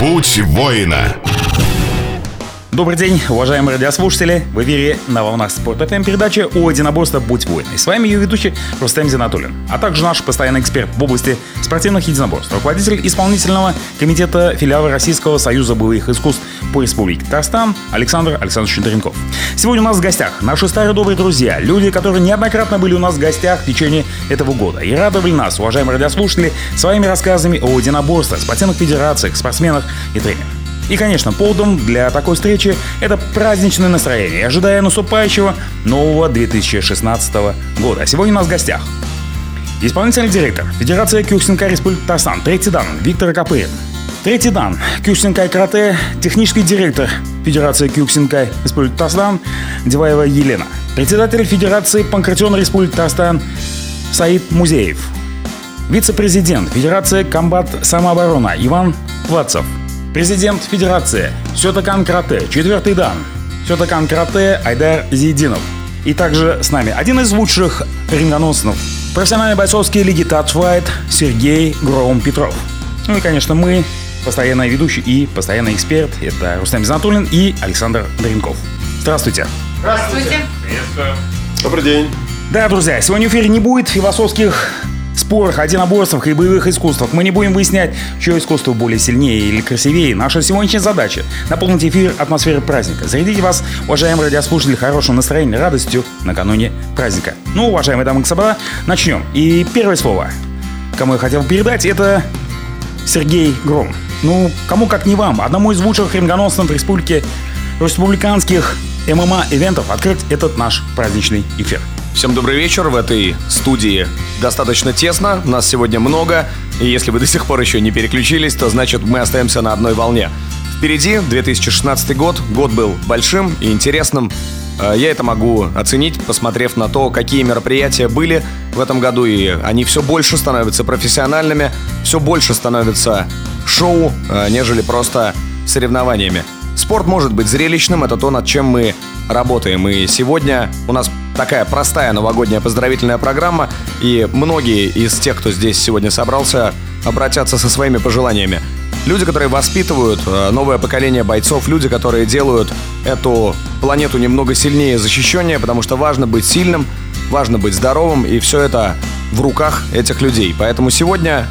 Путь воина. Добрый день, уважаемые радиослушатели. В эфире на волнах Спорт ФМ передача о единоборстве «Будь воиной». С вами ее ведущий Рустем Зинатуллин, а также наш постоянный эксперт в области спортивных единоборств, руководитель исполнительного комитета филиала Российского союза боевых искусств по Республике Татарстан Александр Александрович Чудренков. Сегодня у нас в гостях наши старые добрые друзья, люди, которые неоднократно были у нас в гостях в течение этого года и радовали нас, уважаемые радиослушатели, своими рассказами о единоборстве, спортивных федерациях, спортсменах и тренерах. И, конечно, поводом для такой встречи это праздничное настроение, ожидая наступающего нового 2016 года. А сегодня у нас в гостях исполнительный директор Федерации Киокусинкай Республики Татарстан, третий дан Виктор Копырин. Третий дан Киокусинкай Карате, технический директор Федерации Киокусинкай Республики Татарстан Деваева Елена. Председатель Федерации Панкратиона Республики Татарстан Саид Музеев. Вице-президент Федерации Комбат самооборона Иван Плацев – Президент Федерации Сётакан Карате, четвертый дан. Сётакан Карате Айдар Зидинов. И также с нами один из лучших рингоносцев профессиональной бойцовской лиги Touchfight Сергей Гром Петров. Ну и, конечно, мы, постоянный ведущий и постоянный эксперт. Это Рустам Занатуллин и Александр Дренков. Здравствуйте. Здравствуйте. Приветствую. Добрый день. Да, друзья, сегодня в эфире не будет философских спорах, единоборствах и боевых искусствах. Мы не будем выяснять, чье искусство более сильнее или красивее. Наша сегодняшняя задача – наполнить эфир атмосферой праздника. Зарядите вас, уважаемые радиослушатели, хорошим настроением, радостью накануне праздника. Ну, уважаемые дамы и господа, начнем. И первое слово, кому я хотел передать, это Сергей Гром. Ну, кому как не вам, одному из лучших рингоносцев республики, республиканских ММА-ивентов открыть этот наш праздничный эфир. Всем добрый вечер. В этой студии достаточно тесно. Нас сегодня много. И если вы до сих пор еще не переключились, то значит мы остаемся на одной волне. Впереди 2016 год. Год был большим и интересным. Э, я это могу оценить, посмотрев на то, какие мероприятия были в этом году, и они все больше становятся профессиональными, все больше становятся шоу, э, нежели просто соревнованиями. Спорт может быть зрелищным, это то, над чем мы работаем. И сегодня у нас такая простая новогодняя поздравительная программа, и многие из тех, кто здесь сегодня собрался, обратятся со своими пожеланиями. Люди, которые воспитывают э, новое поколение бойцов, люди, которые делают эту планету немного сильнее, защищеннее, потому что важно быть сильным, важно быть здоровым, и все это в руках этих людей. Поэтому сегодня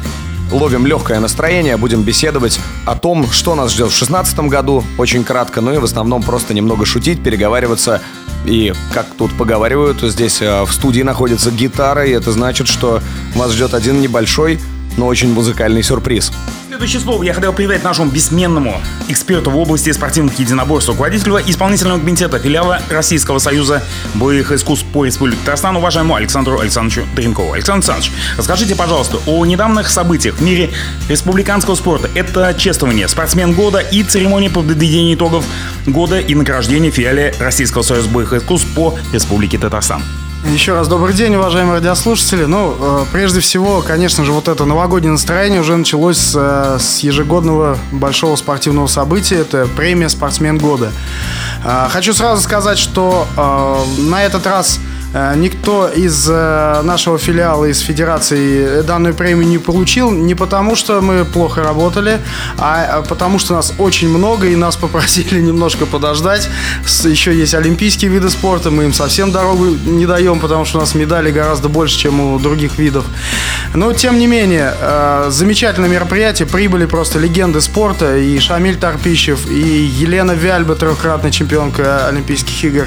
ловим легкое настроение, будем беседовать о том, что нас ждет в 2016 году, очень кратко, ну и в основном просто немного шутить, переговариваться и, как тут поговаривают, здесь э, в студии находится гитара, и это значит, что вас ждет один небольшой, но очень музыкальный сюрприз. Следующее слово я хотел передать нашему бессменному эксперту в области спортивных единоборств, руководителю исполнительного комитета филиала Российского союза боевых искусств по Республике Татарстан, уважаемому Александру Александровичу Дренкову. Александр Александрович, расскажите, пожалуйста, о недавних событиях в мире республиканского спорта. Это чествование спортсмен года и церемония подведения итогов года и награждения филиале Российского союза боевых искусств по Республике Татарстан. Еще раз добрый день, уважаемые радиослушатели. Ну, э, прежде всего, конечно же, вот это новогоднее настроение уже началось с, э, с ежегодного большого спортивного события. Это премия «Спортсмен года». Э, хочу сразу сказать, что на этот раз никто из э, нашего филиала, из федерации данную премию не получил не потому, что мы плохо работали, а потому что нас очень много и нас попросили немножко подождать. Еще есть олимпийские виды спорта, мы им совсем дорогу не даем, потому что у нас медалей гораздо больше, чем у других видов. Но, тем не менее, э, замечательное мероприятие, прибыли просто легенды спорта, и Шамиль Тарпищев, и Елена Вяльба, трехкратная чемпионка Олимпийских игр,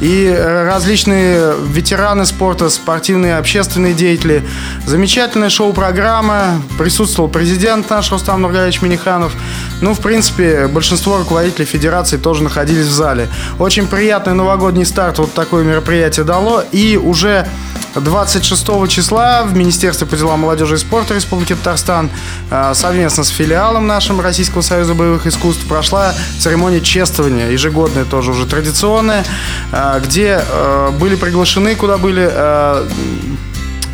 и различные ветераны спорта, спортивные общественные деятели. Замечательная шоу-программа. Присутствовал президент наш Рустам Нургалевич Миниханов. Ну, в принципе, большинство руководителей федерации тоже находились в зале. Очень приятный новогодний старт вот такое мероприятие дало. И уже 26 числа в Министерстве по делам молодежи и спорта Республики Татарстан а, совместно с филиалом нашим Российского союза боевых искусств прошла церемония чествования, ежегодная тоже уже традиционная, а, где а, были приглашены, куда были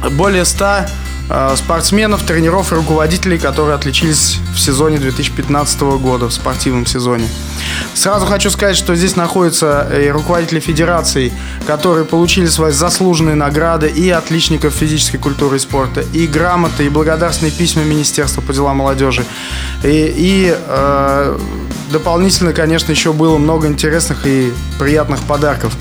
более 100 э, спортсменов, тренеров и руководителей, которые отличились в сезоне 2015 года, в спортивном сезоне. Сразу хочу сказать, что здесь находятся и руководители федераций, которые получили свои заслуженные награды и отличников физической культуры и спорта, и грамоты, и благодарственные письма Министерства по делам молодежи. И, и э, дополнительно, конечно, еще было много интересных и приятных подарков.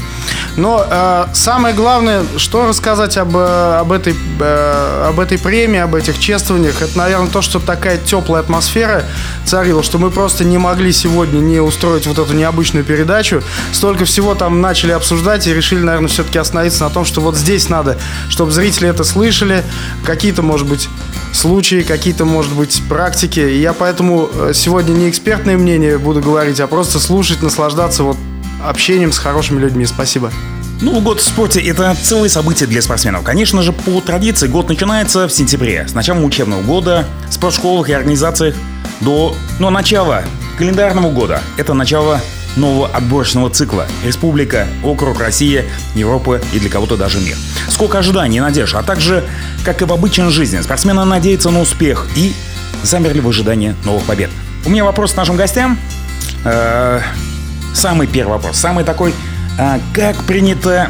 Но э, самое главное, что рассказать об, э, об, этой, э, об этой премии, об этих чествованиях, это, наверное, то, что такая теплая атмосфера царила, что мы просто не могли сегодня не устроить вот эту необычную передачу. Столько всего там начали обсуждать и решили, наверное, все-таки остановиться на том, что вот здесь надо, чтобы зрители это слышали, какие-то, может быть, случаи, какие-то, может быть, практики. И я поэтому э, сегодня не экспертное мнение буду говорить, а просто слушать, наслаждаться вот общением с хорошими людьми. Спасибо. Ну, год в спорте – это целое событие для спортсменов. Конечно же, по традиции год начинается в сентябре, с начала учебного года, в спортшколах и организациях до ну, начала календарного года. Это начало нового отборочного цикла. Республика, округ, Россия, Европа и для кого-то даже мир. Сколько ожиданий и надежд, а также, как и в обычной жизни, спортсмены надеются на успех и замерли в ожидании новых побед. У меня вопрос к нашим гостям. Э, самый первый вопрос, самый такой, а как принято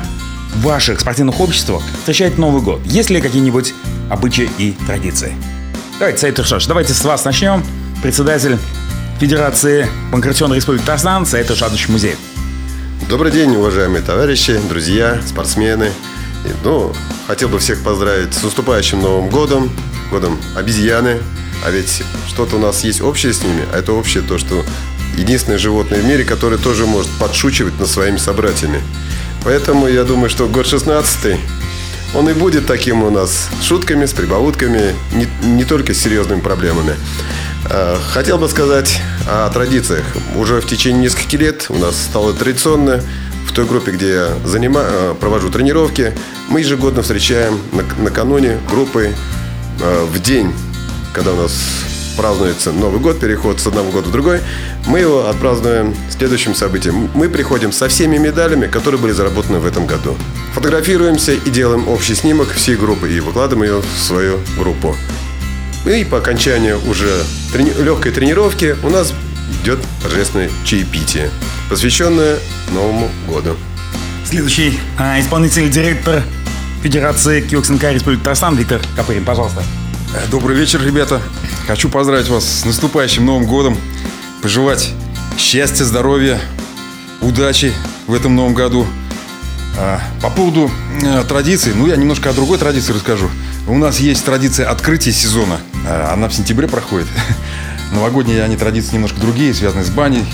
в ваших спортивных обществах встречать Новый год? Есть ли какие-нибудь обычаи и традиции? Давайте, Саид Иршаш, давайте с вас начнем. Председатель Федерации Панкратионной Республики Татарстан Саид Иршадович Музей. Добрый день, уважаемые товарищи, друзья, спортсмены. Ну, хотел бы всех поздравить с наступающим Новым годом, годом обезьяны. А ведь что-то у нас есть общее с ними, а это общее то, что единственное животное в мире, которое тоже может подшучивать над своими собратьями. Поэтому я думаю, что год 16 он и будет таким у нас шутками, с прибаутками, не, не только с серьезными проблемами. А, хотел бы сказать о традициях. Уже в течение нескольких лет у нас стало традиционно в той группе, где я занимаю, а, провожу тренировки, мы ежегодно встречаем накануне группы а, в день, когда у нас празднуется Новый год, переход с одного года в другой, мы его отпразднуем следующим событием. Мы приходим со всеми медалями, которые были заработаны в этом году. Фотографируемся и делаем общий снимок всей группы и выкладываем ее в свою группу. И по окончанию уже трени- легкой тренировки у нас идет торжественное чаепитие, посвященное Новому году. Следующий а, исполнительный директор Федерации КИОКСНК Республики Татарстан Виктор Капырин, пожалуйста. Э, добрый вечер, ребята. Хочу поздравить вас с наступающим Новым годом. Пожелать счастья, здоровья, удачи в этом новом году. А, по поводу э, традиций, ну я немножко о другой традиции расскажу. У нас есть традиция открытия сезона. А, она в сентябре проходит. Новогодние они традиции немножко другие, связанные с баней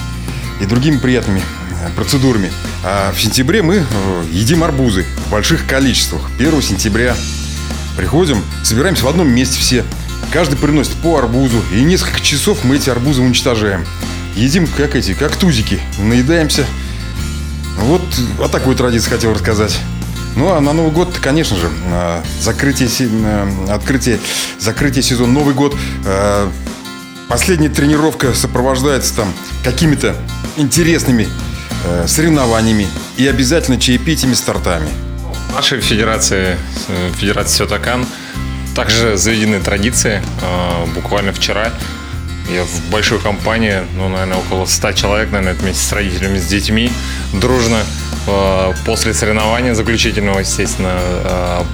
и другими приятными э, процедурами. А в сентябре мы едим арбузы в больших количествах. 1 сентября Приходим, собираемся в одном месте все. Каждый приносит по арбузу. И несколько часов мы эти арбузы уничтожаем. Едим как эти, как тузики. Наедаемся. Вот о такой традиции хотел рассказать. Ну, а на Новый год, конечно же, закрытие, открытие, закрытие сезона, Новый год. А, последняя тренировка сопровождается там какими-то интересными соревнованиями и обязательно чаепитиями с тортами нашей федерации, э, Федерации Сётакан, также заведены традиции. Э, буквально вчера я в большой компании, ну, наверное, около 100 человек, наверное, вместе с родителями, с детьми, дружно э, после соревнования заключительного, естественно,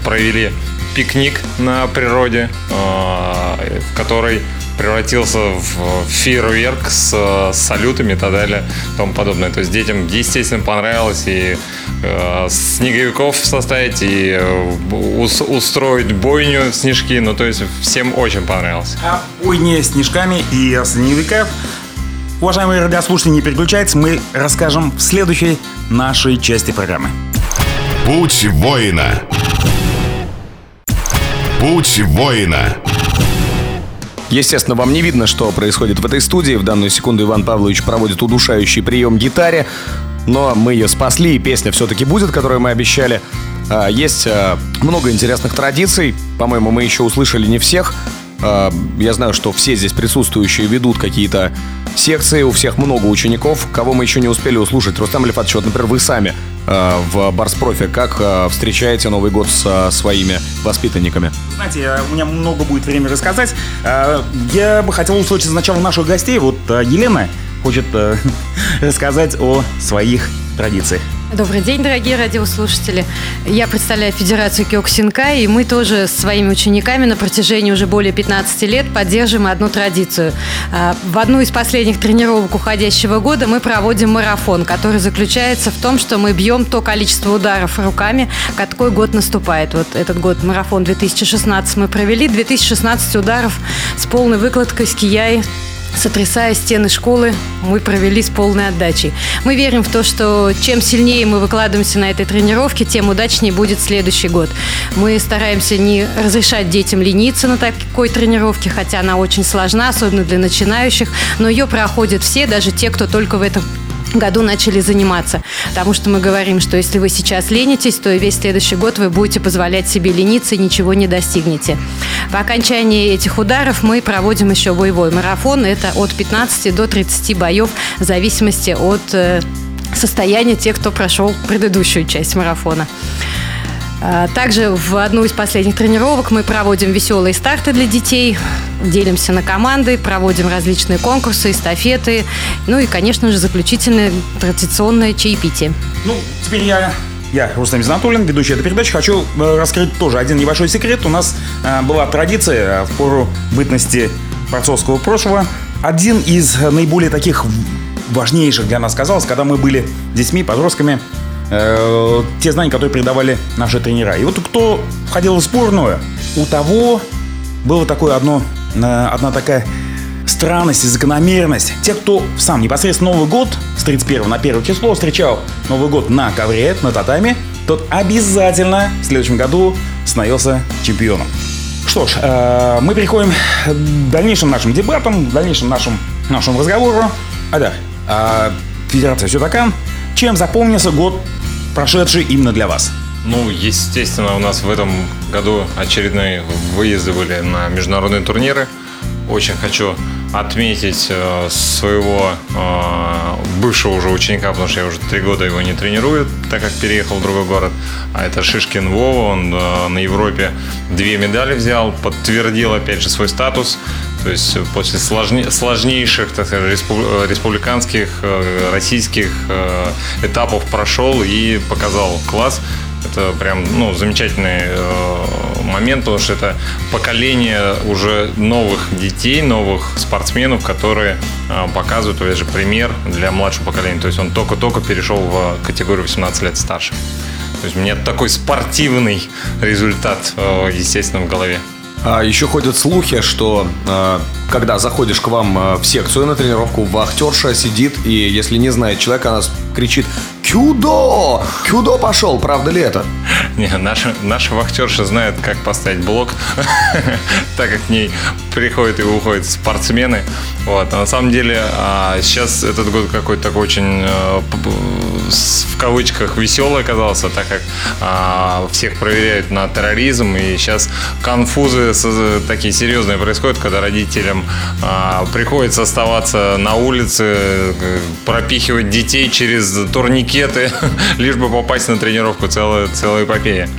провели пикник на природе, в которой превратился в фейерверк с, с салютами и так далее и тому подобное. То есть детям, естественно, понравилось и э, снеговиков составить, и э, ус, устроить бойню снежки. Ну, то есть всем очень понравилось. А бойня снежками и снеговиков Уважаемые радиослушатели, не переключайтесь, мы расскажем в следующей нашей части программы. Путь воина. Путь воина. Естественно, вам не видно, что происходит в этой студии. В данную секунду Иван Павлович проводит удушающий прием гитаре. Но мы ее спасли, и песня все-таки будет, которую мы обещали. А, есть а, много интересных традиций. По-моему, мы еще услышали не всех. А, я знаю, что все здесь присутствующие ведут какие-то секции, у всех много учеников. Кого мы еще не успели услышать? Рустам Лифатович, вот, например, вы сами в Барс-профи. Как э, встречаете Новый год со своими воспитанниками? Знаете, э, у меня много будет времени рассказать. Э, Я бы хотел услышать сначала наших гостей. Вот э, Елена хочет э, рассказать о своих традициях. Добрый день, дорогие радиослушатели. Я представляю Федерацию Киоксинка, и мы тоже с своими учениками на протяжении уже более 15 лет поддерживаем одну традицию. А, В одну из последних тренировок уходящего года мы проводим марафон, который заключается в том, что мы бьем то количество ударов руками, какой год наступает. Вот этот год марафон 2016 мы провели, 2016 ударов с полной выкладкой с кияй сотрясая стены школы, мы провели с полной отдачей. Мы верим в то, что чем сильнее мы выкладываемся на этой тренировке, тем удачнее будет следующий год. Мы стараемся не разрешать детям лениться на такой тренировке, хотя она очень сложна, особенно для начинающих, но ее проходят все, даже те, кто только в этом году начали заниматься. Потому что мы говорим, что если вы сейчас ленитесь, то и весь следующий год вы будете позволять себе лениться и ничего не достигнете. По окончании этих ударов мы проводим еще боевой марафон. Это от 15 до 30 боев в зависимости от э, состояния тех, кто прошел предыдущую часть марафона. А, Также в одну из последних тренировок мы проводим веселые старты для детей, делимся на команды, проводим различные конкурсы, эстафеты, ну и, конечно же, заключительное традиционное чаепитие. Ну, теперь я, я Рустам Зинатуллин, ведущий этой передачи, хочу э, раскрыть тоже один небольшой секрет. У нас э, была традиция э, в пору бытности борцовского прошлого. Один из наиболее таких важнейших для нас казалось, когда мы были детьми, подростками, э, те знания, которые передавали наши тренера. И вот кто входил в сборную, у того было такое одно, э, одна такая странность и закономерность. Те, кто сам непосредственно Новый год с 31 на 1 число встречал Новый год на ковре, на татами, тот обязательно в следующем году становился чемпионом. Что ж, э, мы переходим к дальнейшим нашим дебатам, к дальнейшим нашим, нашему разговору. А Федерация Сютакан, чем запомнился год, прошедший именно для вас? Ну, естественно, у нас в этом году очередные выезды были на международные турниры. Очень хочу отметить э, своего э, бывшего уже ученика, потому что я уже три года его не тренирую, так как переехал в другой город. А это Шишкин Вова, он э, на Европе две медали взял, подтвердил опять же свой статус. То есть после сложне- сложнейших, так сказать, э, республиканских, э, российских э, этапов прошел и показал класс. Это прям ну, замечательный э, момент, потому что это поколение уже новых детей, новых спортсменов, которые э, показывают, опять же, пример для младшего поколения. То есть он только-только перешел в категорию 18 лет старше. То есть у меня такой спортивный результат, э, естественно, в голове. А еще ходят слухи, что э, когда заходишь к вам э, в секцию на тренировку, вахтерша сидит и, если не знает человека, она кричит «Кюдо! Кюдо пошел!» Правда ли это? Не, наша, наша вахтерша знает, как поставить блок, так как к ней приходят и уходят спортсмены. Вот. А на самом деле а, сейчас этот год какой-то такой очень с- в кавычках веселый оказался, так как а, всех проверяют на терроризм, и сейчас конфузы такие серьезные происходят, когда родителям а, приходится оставаться на улице, э, пропихивать детей через турникеты, лишь бы попасть на тренировку, целая, целая эпопея.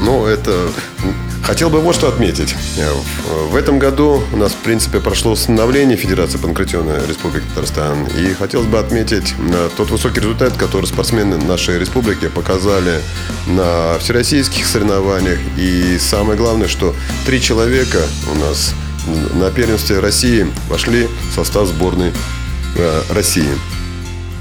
Ну, это... Хотел бы вот что отметить. Э, В в этом году у нас, в принципе, прошло установление Федерации панкратиона Республики Татарстан. И хотелось бы отметить э, тот высокий результат, который спортсмены нашей республики показали на всероссийских соревнованиях. И самое главное, что три человека у нас на первенстве России вошли в состав сборной э, России.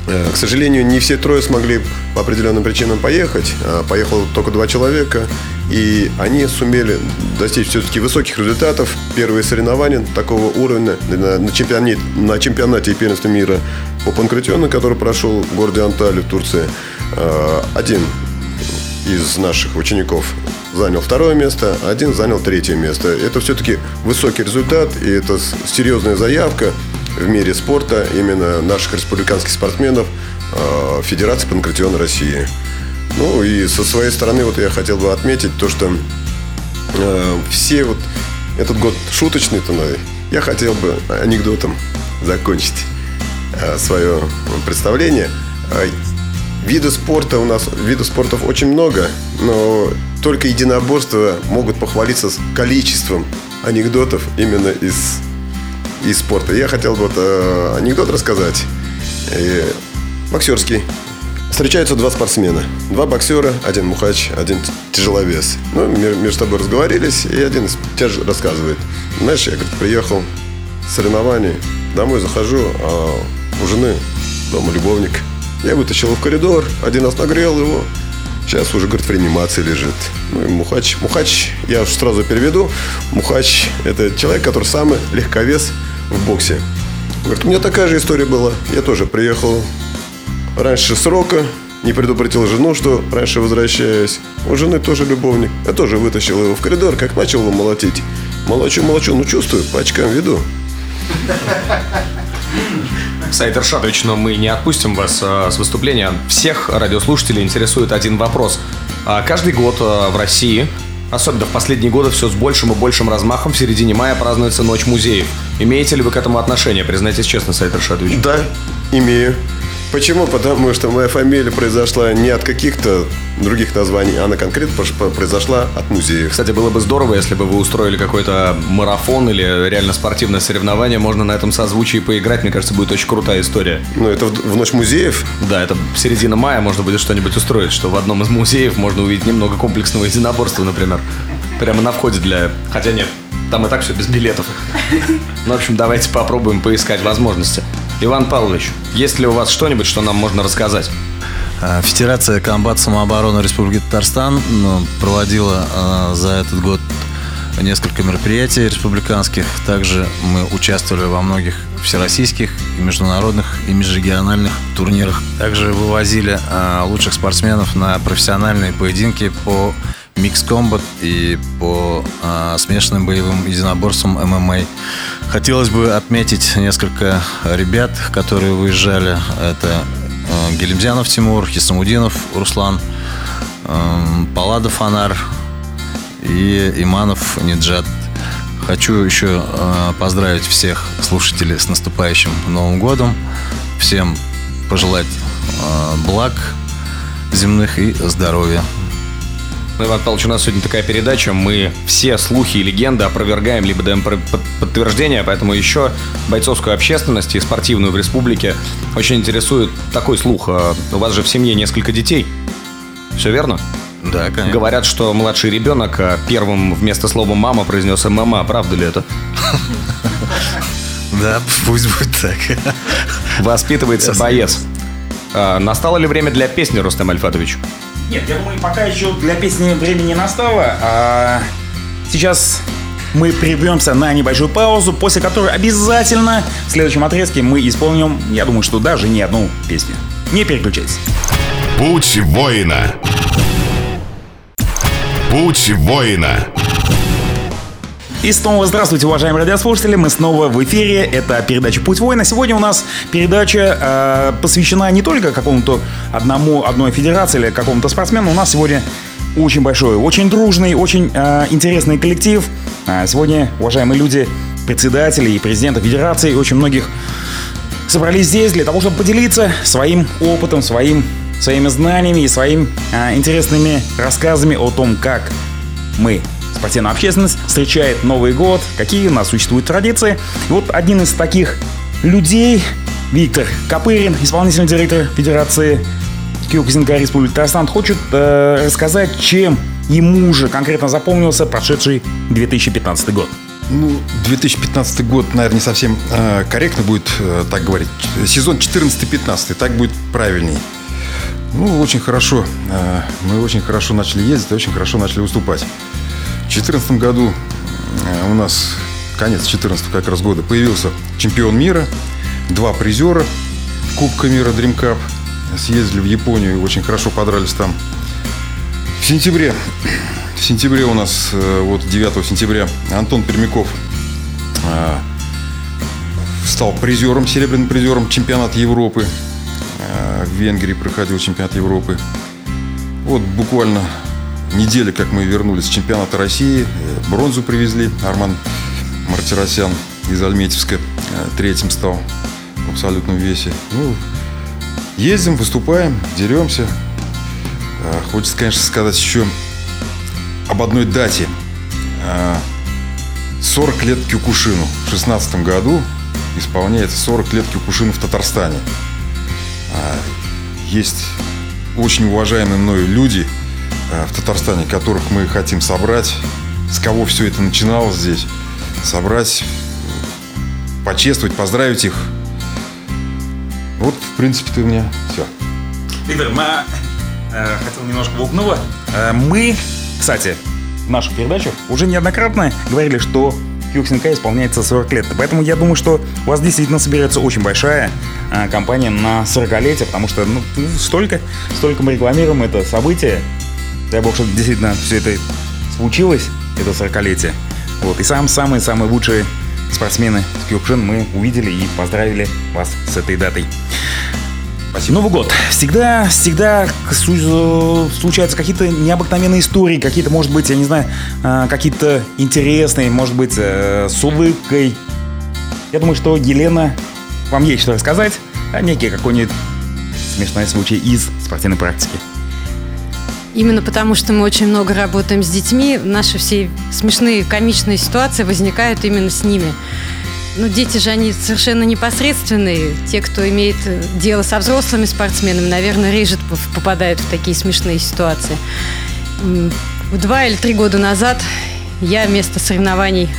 Э, К сожалению, не все трое смогли по определенным причинам поехать. А Поехало только два человека. И они сумели достичь все-таки высоких результатов. Первые соревнования такого уровня на, на чемпионате, на чемпионате и первенстве мира по панкратиону, который прошел в городе Анталия в Турции. Э, Один из наших учеников занял второе место, один занял третье место. Это все-таки высокий результат, и это серьезная заявка в мире спорта именно наших республиканских спортсменов э, Федерации панкратиона России. Ну и со своей стороны вот я хотел бы отметить то, что э, все вот этот год шуточный, то я хотел бы анекдотом закончить свое представление. Э, виды спорта у нас, видов спортов очень много, но только единоборства могут похвалиться количеством анекдотов именно из, из спорта. Я хотел бы вот, э, анекдот рассказать. Э, боксерский. Встречаются два спортсмена. Два боксера, один мухач, один тяжеловес. Ну, между собой разговорились, и один тяж рассказывает. Знаешь, я, говорит, приехал с соревнований, домой захожу, а у жены дома любовник. Я вытащил его в коридор, один раз нагрел его, Сейчас уже, говорит, в реанимации лежит. Ну и Мухач. Мухач, я сразу переведу. Мухач – это человек, который самый легковес в боксе. Говорит, у меня такая же история была. Я тоже приехал раньше срока, не предупредил жену, что раньше возвращаюсь. У жены тоже любовник. Я тоже вытащил его в коридор, как начал его молотить. Молочу, молочу, ну чувствую, по очкам веду. Саид Иршадович, но мы не отпустим вас а, с выступления. Всех радиослушателей интересует один вопрос. А, каждый год а, в России, особенно в последние годы, все с большим и большим размахом в середине мая празднуется Ночь музеев. Имеете ли вы к этому отношение? Признайтесь честно, Саид Иршадович. Да, имею. Почему? Потому что моя фамилия произошла не от каких-то других названий, а она конкретно произошла от музеев. Кстати, было бы здорово, если бы вы устроили какой-то марафон или реально спортивное соревнование. Можно на этом созвучии поиграть. Мне кажется, будет очень крутая история. Ну, это в, в ночь музеев? Да, это середина мая. Можно будет что-нибудь устроить, что в одном из музеев можно увидеть немного комплексного единоборства, например. Прямо на входе для... Хотя нет, там и так все без билетов. Ну, в общем, давайте попробуем поискать возможности. Иван Павлович, есть ли у вас что-нибудь, что нам можно рассказать? А, Федерация комбат самообороны Республики Татарстан ну, проводила а, за этот год несколько мероприятий республиканских. Также мы участвовали во многих всероссийских, международных и межрегиональных турнирах. Также вывозили а, лучших спортсменов на профессиональные поединки по микс комбат и по э, смешанным боевым единоборствам ММА. Хотелось бы отметить несколько ребят, которые выезжали. Это э, Гелемзянов Тимур, Хисамудинов Руслан, э, Паладов Анар и Иманов Ниджат. Хочу еще э, поздравить всех слушателей с наступающим Новым годом. Всем пожелать э, благ земных и здоровья. Ну, Иван Павлович, у нас сегодня такая передача. Мы все слухи и легенды опровергаем, либо даем подтверждение, поэтому еще бойцовскую общественность и спортивную в республике очень интересует такой слух. А у вас же в семье несколько детей. Все верно? Да, конечно. Говорят, что младший ребенок а первым вместо слова «мама» произнес «ММА». Правда ли это? Да, пусть будет так. Воспитывается боец. А, настало ли время для песни, Рустам Альфатович? Нет, я думаю, пока еще для песни времени не настало. А сейчас мы прервемся на небольшую паузу, после которой обязательно в следующем отрезке мы исполним, я думаю, что даже не одну песню. Не переключайтесь. Путь воина. Путь воина. И снова здравствуйте, уважаемые радиослушатели. Мы снова в эфире. Это передача «Путь воина». Сегодня у нас передача э, посвящена не только какому-то одному, одной федерации или какому-то спортсмену. У нас сегодня очень большой, очень дружный, очень э, интересный коллектив. А сегодня, уважаемые люди, председатели и президенты федерации, очень многих собрались здесь для того, чтобы поделиться своим опытом, своим, своими знаниями и своими э, интересными рассказами о том, как мы спортивная общественность встречает Новый год, какие у нас существуют традиции. И вот один из таких людей, Виктор Копырин, исполнительный директор Федерации Киокузинка Республики Татарстан, хочет э, рассказать, чем ему же конкретно запомнился прошедший 2015 год. Ну, 2015 год, наверное, не совсем э, корректно будет э, так говорить. Сезон 14-15, так будет правильней. Ну, очень хорошо. Э, мы очень хорошо начали ездить очень хорошо начали выступать. В 2014 году э, у нас, конец 2014 как раз года, появился чемпион мира, два призера Кубка мира Dream Cup. Съездили в Японию, очень хорошо подрались там. В сентябре, в сентябре у нас, э, вот 9 сентября, Антон Пермяков э, стал призером, серебряным призером чемпионата Европы. В Венгрии проходил чемпионат Европы. Вот буквально недели, как мы вернулись с чемпионата России. Э, бронзу привезли. Арман Мартиросян из Альметьевска э, третьим стал в абсолютном весе. Ну, Ездим, выступаем, деремся. А, Хочется, конечно, сказать еще об одной дате. А, 40 лет Кюкушину. В 16 году исполняется 40 лет Кюкушину в Татарстане. Есть очень уважаемые мною люди в Татарстане, которых мы хотим собрать. С кого все это начиналось здесь. Собрать, почествовать, поздравить их. Вот, в принципе, у меня все. Виктор, мы э, хотел немножко Волкнова. Э, мы, кстати, в наших передачах уже неоднократно говорили, что Кюксинка исполняется 40 лет. Поэтому я думаю, что у вас действительно соберется очень большая э, компания на 40-летие, потому что ну, столько, столько мы рекламируем это событие. Дай бог, чтобы действительно все это случилось, это 40-летие. Вот. И сам самые-самые лучшие спортсмены с Кюкшин мы увидели и поздравили вас с этой датой. Спасибо. Новый год. Всегда, всегда случаются какие-то необыкновенные истории, какие-то, может быть, я не знаю, а, какие-то интересные, может быть, э, с улыбкой. Я думаю, что Елена, вам есть что рассказать, а некий какой-нибудь смешной случай из спортивной практики. Именно потому, что мы очень много работаем с детьми, наши все смешные, комичные ситуации возникают именно с ними. Ну, дети же, они совершенно непосредственные. Те, кто имеет э, дело со взрослыми спортсменами, наверное, реже п- попадают в такие смешные ситуации. Два или три года назад я вместо соревнований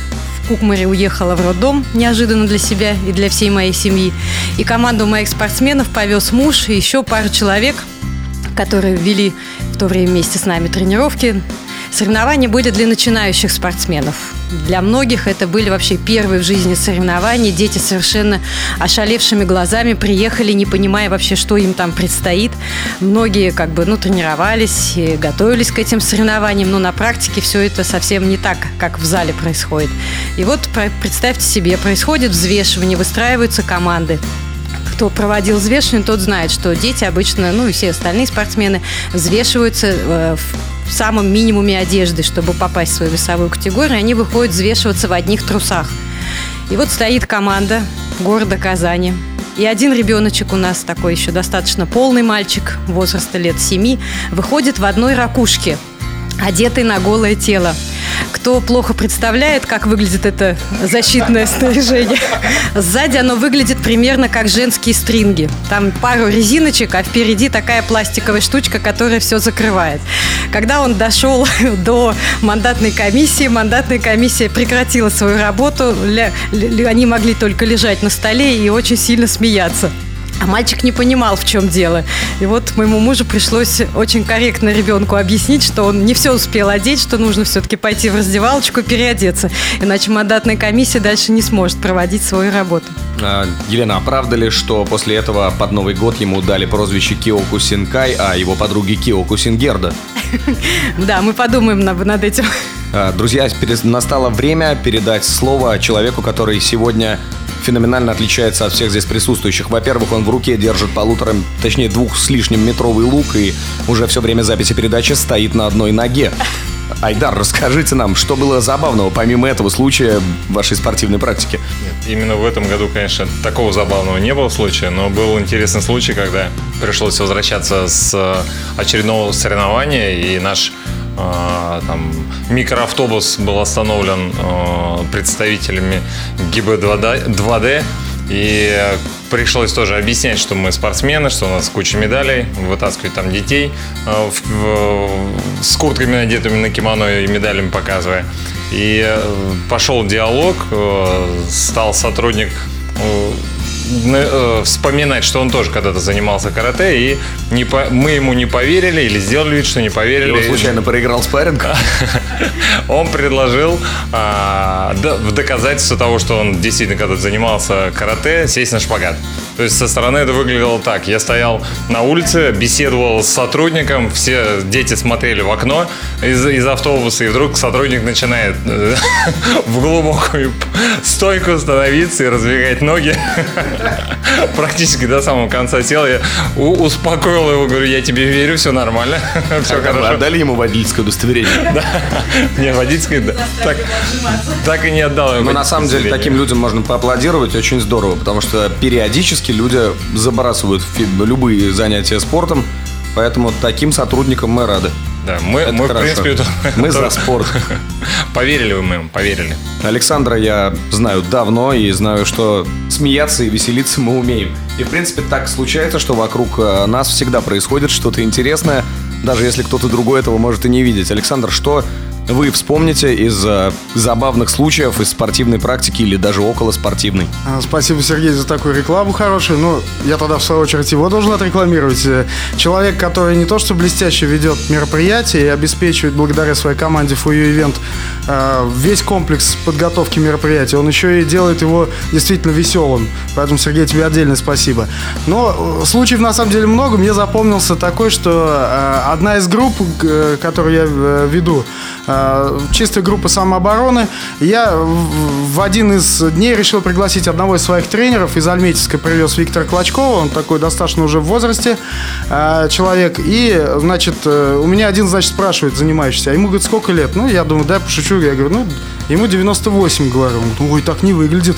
в Кукмаре уехала в роддом неожиданно для себя и для всей моей семьи. И команду моих спортсменов повез муж и еще пару человек, которые вели в то время вместе с нами тренировки. Соревнования были для начинающих спортсменов. Для многих это были вообще первые в жизни соревнования. Дети совершенно ошалевшими глазами приехали, не понимая вообще, что им там предстоит. Многие как бы, ну, тренировались и готовились к этим соревнованиям, но на практике все это совсем не так, как в зале происходит. И вот представьте себе, происходит взвешивание, выстраиваются команды кто проводил взвешивание, тот знает, что дети обычно, ну и все остальные спортсмены взвешиваются э, в самом минимуме одежды, чтобы попасть в свою весовую категорию. Они выходят взвешиваться в одних трусах. И вот стоит команда города Казани. И один ребеночек у нас такой еще достаточно полный мальчик, возраста лет семи, выходит в одной ракушке, одетый на голое тело. Кто плохо представляет, как выглядит это защитное снаряжение, сзади оно выглядит примерно как женские стринги. Там пару резиночек, а впереди такая пластиковая штучка, которая все закрывает. Когда он дошел до мандатной комиссии, мандатная комиссия прекратила свою работу. Они могли только лежать на столе и очень сильно смеяться. А мальчик не понимал, в чем дело. И вот моему мужу пришлось очень корректно ребенку объяснить, что он не все успел одеть, что нужно все-таки пойти в раздевалочку переодеться. Иначе мандатная комиссия дальше не сможет проводить свою работу. А, Елена, а правда ли, что после этого под Новый год ему дали прозвище Киоку Синкай, а его подруги Киоку Сингерда? Да, мы подумаем над, этим. А, Друзья, настало время передать слово человеку, который сегодня феноменально отличается от всех здесь присутствующих. Во-первых, он в руке держит полутора, точнее двух с лишним метровый лук и уже все время записи передачи стоит на одной ноге. Айдар, расскажите нам, что было забавного, помимо этого случая в вашей спортивной практике? Именно в этом году, конечно, такого забавного не было случая, но был интересный случай, когда пришлось возвращаться с э, очередного соревнования, и наш там, микроавтобус был остановлен э, представителями ГИБ-2D, 2D, и пришлось тоже объяснять, что мы спортсмены, что у нас куча медалей, вытаскивать там детей э, в- в- с куртками, надетыми на кимоно и медалями показывая. И э, пошел диалог, э, стал сотрудник э, вспоминать, что он тоже когда-то занимался карате, и не по- мы ему не поверили или сделали вид, что не поверили. Или он случайно проиграл спарринг? Он предложил а, в доказательство того, что он действительно когда-то занимался карате, сесть на шпагат. То есть со стороны это выглядело так. Я стоял на улице, беседовал с сотрудником, все дети смотрели в окно из, из автобуса, и вдруг сотрудник начинает э, в глубокую стойку становиться и раздвигать ноги. Практически до самого конца тела. Я успокоил его, говорю, я тебе верю, все нормально, все Вы хорошо. отдали ему водительское удостоверение? Не, водительской, да. Так, так и не отдал. Но на самом деле таким людям можно поаплодировать очень здорово, потому что периодически практически люди забрасывают любые занятия спортом, поэтому таким сотрудникам мы рады. Да, мы, Это мы в принципе, это- Мы за спорт. Поверили вы мы, поверили. Александра я знаю давно и знаю, что смеяться и веселиться мы умеем. И, в принципе, так случается, что вокруг э, нас всегда происходит что-то интересное, даже если кто-то другой этого может и не видеть. Александр, что вы вспомните из э, забавных случаев из спортивной практики или даже около спортивной? А, Спасибо, Сергей, за такую рекламу хорошую. Ну, я тогда, в свою очередь, его должен отрекламировать. Э, Человек, который не то что блестяще ведет мероприятие и обеспечивает благодаря своей команде FUU Event э, весь комплекс подготовки мероприятия, он еще и делает его действительно веселым. Поэтому, Сергей, тебе отдельное спасибо. Но э, случаев, на самом деле, много. Мне запомнился такой, что одна из групп, которую я веду, чистая группа самообороны, я в один из дней решил пригласить одного из своих тренеров. Из Альметьевска, привез Виктора Клочкова, он такой достаточно уже в возрасте э, человек, и, значит, э, у меня один, значит, спрашивает, занимающийся, а ему, говорит, сколько лет? Ну, я думаю, да, пошучу, я говорю, ну, ему 98, говорю, он говорит, ой, так не выглядит.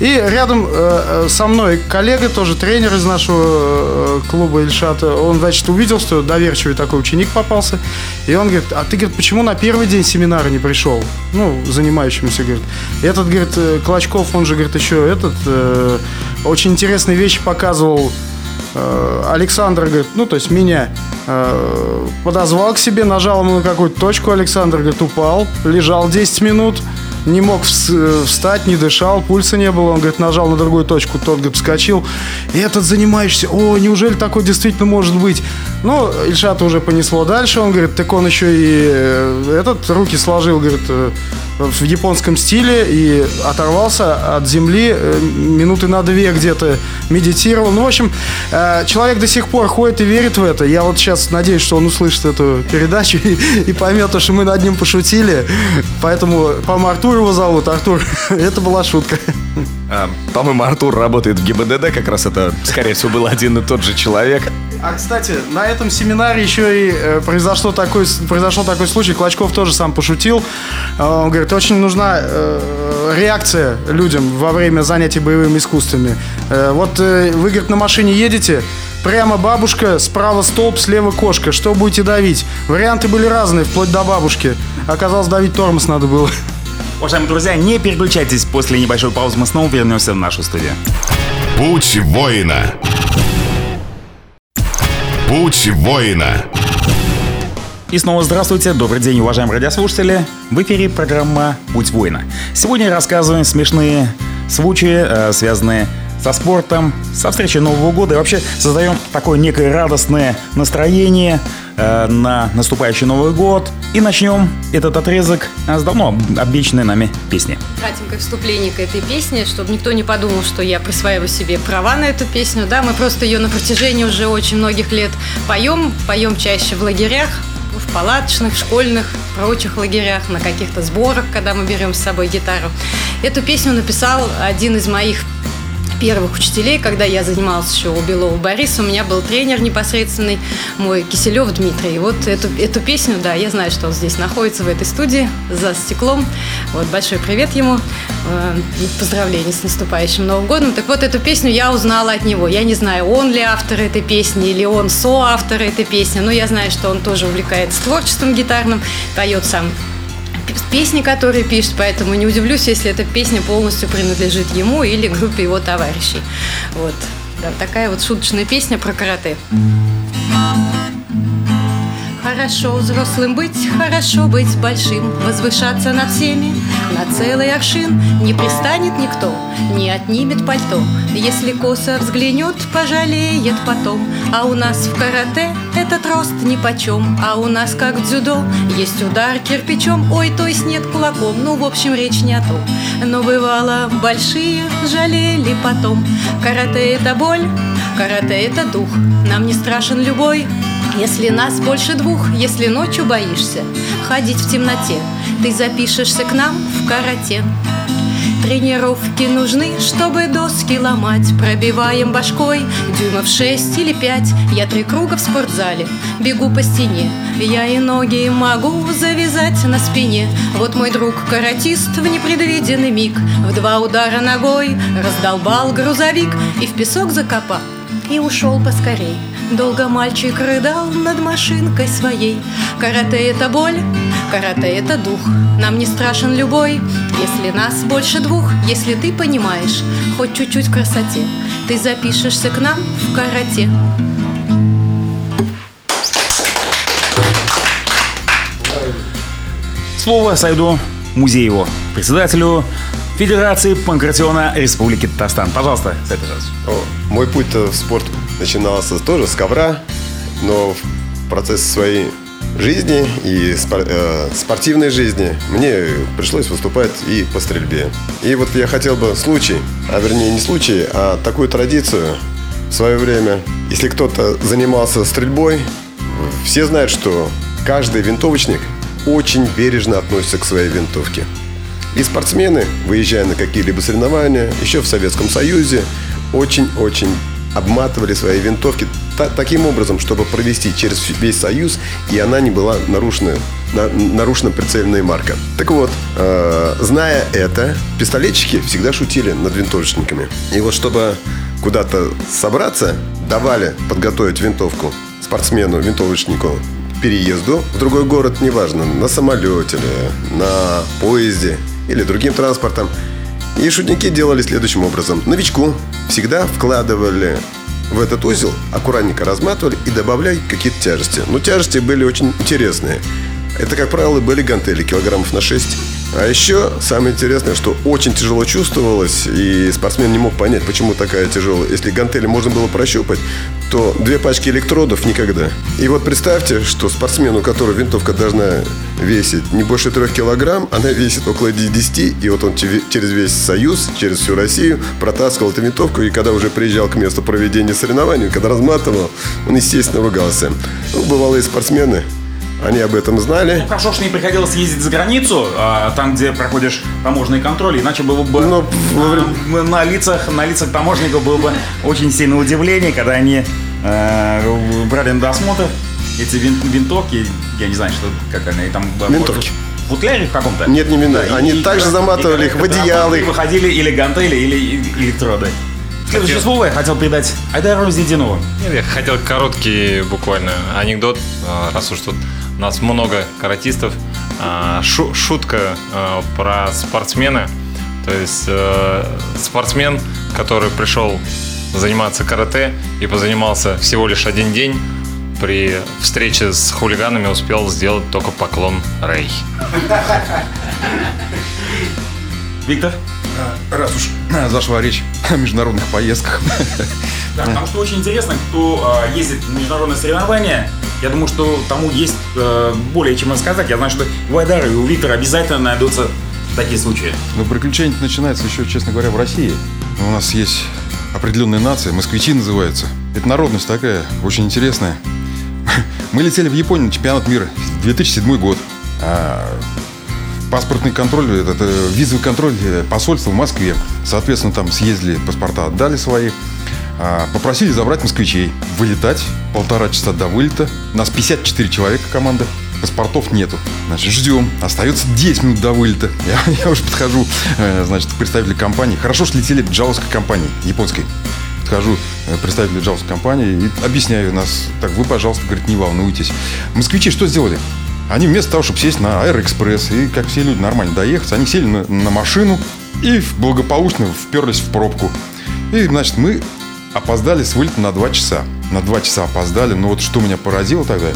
И рядом э, э, со мной коллега, тоже тренер из нашего э, клуба Ильшата, он, значит, увидел, что доверчивый такой ученик попался, и он говорит, а ты, говорит, почему на первый день семинара не пришел? Ну, занимающимся, говорит. Этот, говорит, э, Клочков, он же, говорит, еще этот, э, очень интересные вещи показывал э, Александр, говорит, ну, то есть меня э, подозвал к себе, нажал ему на какую-то точку, Александр, говорит, упал, лежал 10 минут, не мог э, встать, не дышал, пульса не было, он, говорит, нажал на другую точку, тот, говорит, вскочил, и этот занимающийся, о, неужели такое действительно может быть? Ну, Ильшата уже понесло дальше, он говорит, так он еще и э, этот руки сложил, говорит, э, в японском стиле и оторвался от земли э, минуты на две где-то медитировал. Ну, в общем, э, человек до сих пор ходит и верит в это. Я вот сейчас надеюсь, что он услышит эту передачу и, и поймет, то, что мы над ним пошутили. Поэтому, по-моему, Артур его зовут. Артур, это была шутка. А, По-моему, Артур работает в ГИБДД, как раз это, скорее всего, был один и тот же человек. А, кстати, на этом семинаре еще и э, произошло такой, произошел такой случай. Клочков тоже сам пошутил. Э, Он говорит, очень нужна э, реакция людям во время занятий боевыми искусствами. Э, вот вы, говорит, на машине едете, Прямо бабушка, справа столб, слева кошка. Что будете давить? Варианты были разные, вплоть до бабушки. Оказалось, давить тормоз надо было. Уважаемые друзья, не переключайтесь. После небольшой паузы мы снова вернемся в нашу студию. Путь воина. Путь воина. И снова здравствуйте, добрый день, уважаемые радиослушатели. В эфире программа «Путь воина». Сегодня рассказываем смешные случаи, э, связанные со спортом, со встречей Нового года. И вообще создаем такое некое радостное настроение э, на наступающий Новый год. И начнем этот отрезок с давно обещанной нами песни. Кратенькое вступление к этой песне, чтобы никто не подумал, что я присваиваю себе права на эту песню. Да, мы просто ее на протяжении уже очень многих лет поем, поем чаще в лагерях, в палаточных, школьных, прочих лагерях, на каких-то сборах, когда мы берем с собой гитару. Эту песню написал один из моих первых учителей, когда я занималась еще у Белова Бориса, у меня был тренер непосредственный, мой Киселев Дмитрий. Вот эту, эту песню, да, я знаю, что он здесь находится в этой студии за стеклом. Вот большой привет ему, э, поздравления с наступающим Новым годом. Так вот, эту песню я узнала от него. Я не знаю, он ли автор этой песни или он соавтор этой песни, но я знаю, что он тоже увлекается творчеством гитарным, поет сам песни, которые пишет, поэтому не удивлюсь, если эта песня полностью принадлежит ему или группе его товарищей. Вот. Да, такая вот шуточная песня про карате. Хорошо взрослым быть, хорошо быть большим, Возвышаться над всеми, на целый аршин Не пристанет никто, не отнимет пальто Если косо взглянет, пожалеет потом А у нас в карате этот рост нипочем А у нас, как дзюдо, есть удар кирпичом Ой, то есть нет кулаком, ну, в общем, речь не о том. Но бывало, большие жалели потом. Карате – это боль, карате – это дух. Нам не страшен любой если нас больше двух, если ночью боишься ходить в темноте, ты запишешься к нам в карате. Тренировки нужны, чтобы доски ломать. Пробиваем башкой дюймов шесть или пять. Я три круга в спортзале, бегу по стене. Я и ноги могу завязать на спине. Вот мой друг каратист в непредвиденный миг. В два удара ногой раздолбал грузовик И в песок закопал. И ушел поскорей Долго мальчик рыдал над машинкой своей. Карате это боль, карате это дух. Нам не страшен любой, если нас больше двух. Если ты понимаешь, хоть чуть-чуть в красоте Ты запишешься к нам в карате. Слово Сайду Музееву, председателю Федерации Панкратиона Республики Татарстан. Пожалуйста, Сайд О, Мой путь в спорт начинался тоже с ковра, но в процессе своей жизни и спор- э, спортивной жизни мне пришлось выступать и по стрельбе. И вот я хотел бы случай, а вернее не случай, а такую традицию в свое время. Если кто-то занимался стрельбой, все знают, что каждый винтовочник очень бережно относится к своей винтовке. И спортсмены, выезжая на какие-либо соревнования, еще в Советском Союзе, очень-очень обматывали свои винтовки та- таким образом, чтобы провести через весь Союз, и она не была нарушена, на- нарушена прицельная марка. Так вот, э, зная это, пистолетчики всегда шутили над винтовочниками. И вот чтобы куда-то собраться, давали подготовить винтовку спортсмену, винтовочнику переезду в другой город, неважно, на самолете на поезде или другим транспортом. И шутники делали следующим образом. Новичку всегда вкладывали в этот узел, аккуратненько разматывали и добавляли какие-то тяжести. Но тяжести были очень интересные. Это, как правило, были гантели килограммов на 6. А еще самое интересное, что очень тяжело чувствовалось, и спортсмен не мог понять, почему такая тяжелая. Если гантели можно было прощупать, то две пачки электродов никогда. И вот представьте, что спортсмену, у которого винтовка должна весить не больше трех килограмм, она весит около 10, и вот он че- через весь Союз, через всю Россию протаскивал эту винтовку, и когда уже приезжал к месту проведения соревнований, когда разматывал, он, естественно, ругался. Ну, бывалые спортсмены, они об этом знали. Хорошо, что не приходилось ездить за границу, а, там, где проходишь таможенный контроль, иначе было бы Но во время- а, на лицах, на лицах таможенников было бы очень сильное удивление, когда они э, брали на досмотр эти вин- винтовки, я не знаю, что как они там Винтовки. в футляре в каком-то. Нет, не вина. и- Они и- также и- заматывали и- их в одеяло. внутри Выходили или гантели, или и- электроды. Следующее слово я хотел передать Айдару Зидинову. Нет, Я хотел короткий буквально анекдот, а, раз уж тут у нас много каратистов. А, шу- Шутка а, про спортсмена. То есть э, спортсмен, который пришел заниматься карате и позанимался всего лишь один день, при встрече с хулиганами успел сделать только поклон Рэй. Виктор? Раз уж зашла речь о международных поездках. Да, потому что очень интересно, кто ездит на международные соревнования. Я думаю, что тому есть э, более чем рассказать. Я знаю, что у Айдара и у Виктора обязательно найдутся такие случаи. Но приключение начинается еще, честно говоря, в России. У нас есть определенная нация, москвичи называются. Это народность такая, очень интересная. Мы летели в Японию на чемпионат мира, 2007 год. А паспортный контроль, это, это визовый контроль э, посольства в Москве. Соответственно, там съездили, паспорта отдали свои. А, Попросили забрать москвичей. Вылетать полтора часа до вылета. Нас 54 человека команда. Паспортов нету. Значит, ждем. Остается 10 минут до вылета. Я, я уже подхожу, э, значит, к представителю компании. Хорошо, что летели джавовской компании, японской. Подхожу э, представителю джавовской компании и объясняю нас. Так, вы, пожалуйста, говорит, не волнуйтесь. Москвичи что сделали? Они вместо того, чтобы сесть на Аэроэкспресс и, как все люди, нормально доехать, они сели на, на машину и благополучно вперлись в пробку. И, значит, мы опоздали с вылета на 2 часа. На 2 часа опоздали. Но вот что меня поразило тогда,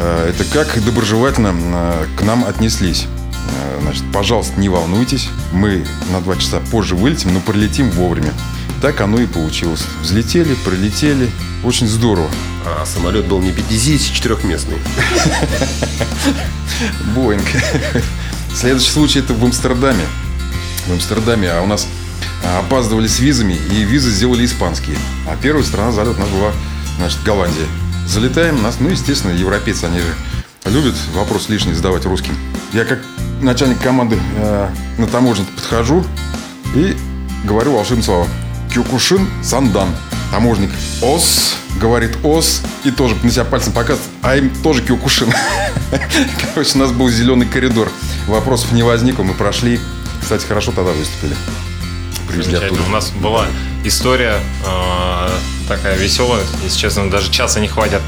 э, это как доброжелательно э, к нам отнеслись. Э, Значит, пожалуйста, не волнуйтесь. Мы на 2 часа позже вылетим, но прилетим вовремя. Так оно и получилось. Взлетели, прилетели. Очень здорово. А самолет был не 54-местный. Боинг. Следующий случай это в Амстердаме. В Амстердаме, а у нас а, опаздывали с визами, и визы сделали испанские. А первая страна залет нас была, значит, Голландия. Залетаем, нас, ну, естественно, европейцы, они же любят вопрос лишний задавать русским. Я как начальник команды э, на таможне подхожу, И говорю волшебное слово. Кюкушин Сандан. Таможник. ОС, говорит ОС, и тоже на себя пальцем показывает, а им тоже Кюкушин. Короче, у нас был зеленый коридор. Вопросов не возникло, мы прошли. Кстати, хорошо тогда выступили. Привезли оттуда. У нас была история э, такая веселая, если честно, даже часа не хватит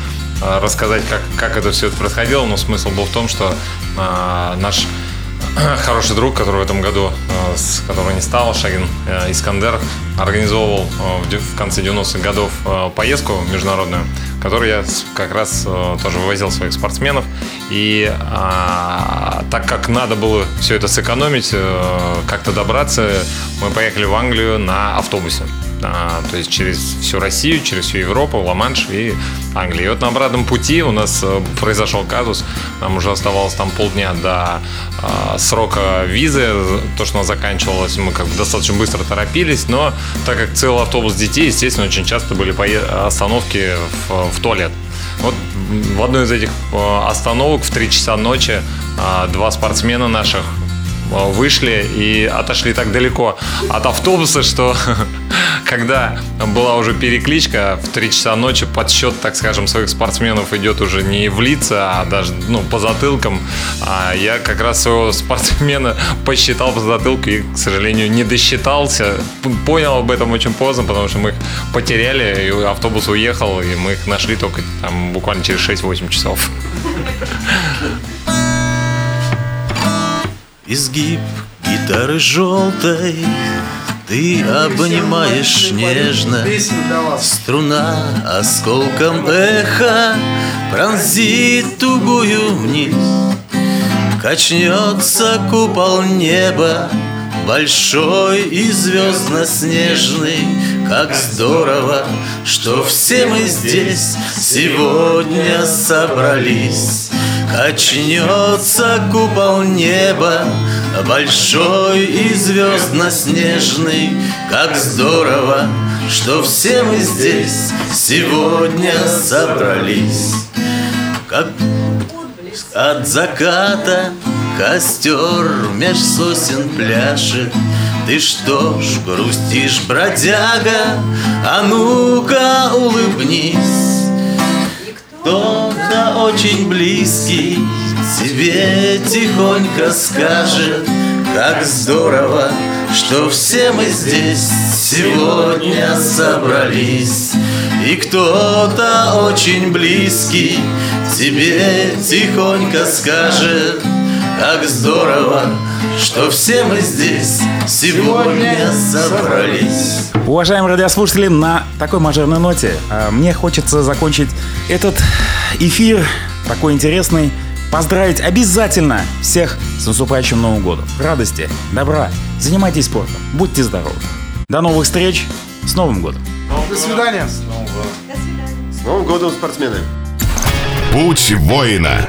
э, рассказать, как, как это все это происходило, но смысл был в том, что э, наш хороший друг, который в этом году, э, с которого не стал, Шагин э, Искандер, организовывал э, в конце 90-х годов поездку международную, которую я как раз э, тоже вывозил своих спортсменов. И а, так как надо было все это сэкономить, э, как-то добраться, мы поехали в Англию на автобусе. А, то есть через всю Россию, через всю Европу, Ла-Манш и Англию. И вот на обратном пути у нас э, произошел казус. Нам уже оставалось там полдня до а, срока визы. То, что у нас заканчивалось, мы как бы достаточно быстро торопились. Но так как целый автобус детей, естественно, очень часто были остановки в, в туалет. Вот в одной из этих э, остановок в 3 часа ночи а, два спортсмена наших э, вышли и отошли так далеко от автобуса, что когда была уже перекличка в 3 часа ночи, подсчет, так скажем, своих спортсменов идет уже не в лица, а даже ну, по затылкам. А я как раз своего спортсмена посчитал по затылку и, к сожалению, не досчитался. Понял об этом очень поздно, потому что мы их потеряли, и автобус уехал, и мы их нашли только там буквально через 6-8 часов. Изгиб гитары желтой Ты обнимаешь нежно. Струна осколком эха Пронзит тугую вниз. Качнется купол неба Большой и звездно-снежный. Как здорово, что все мы здесь Сегодня собрались Качнется купол неба Большой и звездно-снежный. Как здорово, что все мы здесь Сегодня собрались. Как от заката костер меж сосен пляшет. Ты что ж грустишь, бродяга? А ну-ка улыбнись Кто-то очень близкий тебе тихонько скажет Как здорово, что все мы здесь сегодня собрались. И кто-то очень близкий тебе тихонько скажет Как здорово, что все мы здесь сегодня собрались. Уважаемые радиослушатели, на такой мажорной ноте э, мне хочется закончить этот эфир, такой интересный, поздравить обязательно всех с наступающим Новым годом. Радости, добра, занимайтесь спортом, будьте здоровы. До новых встреч, с Новым годом! До свидания. С Новым годом, спортсмены! Путь воина.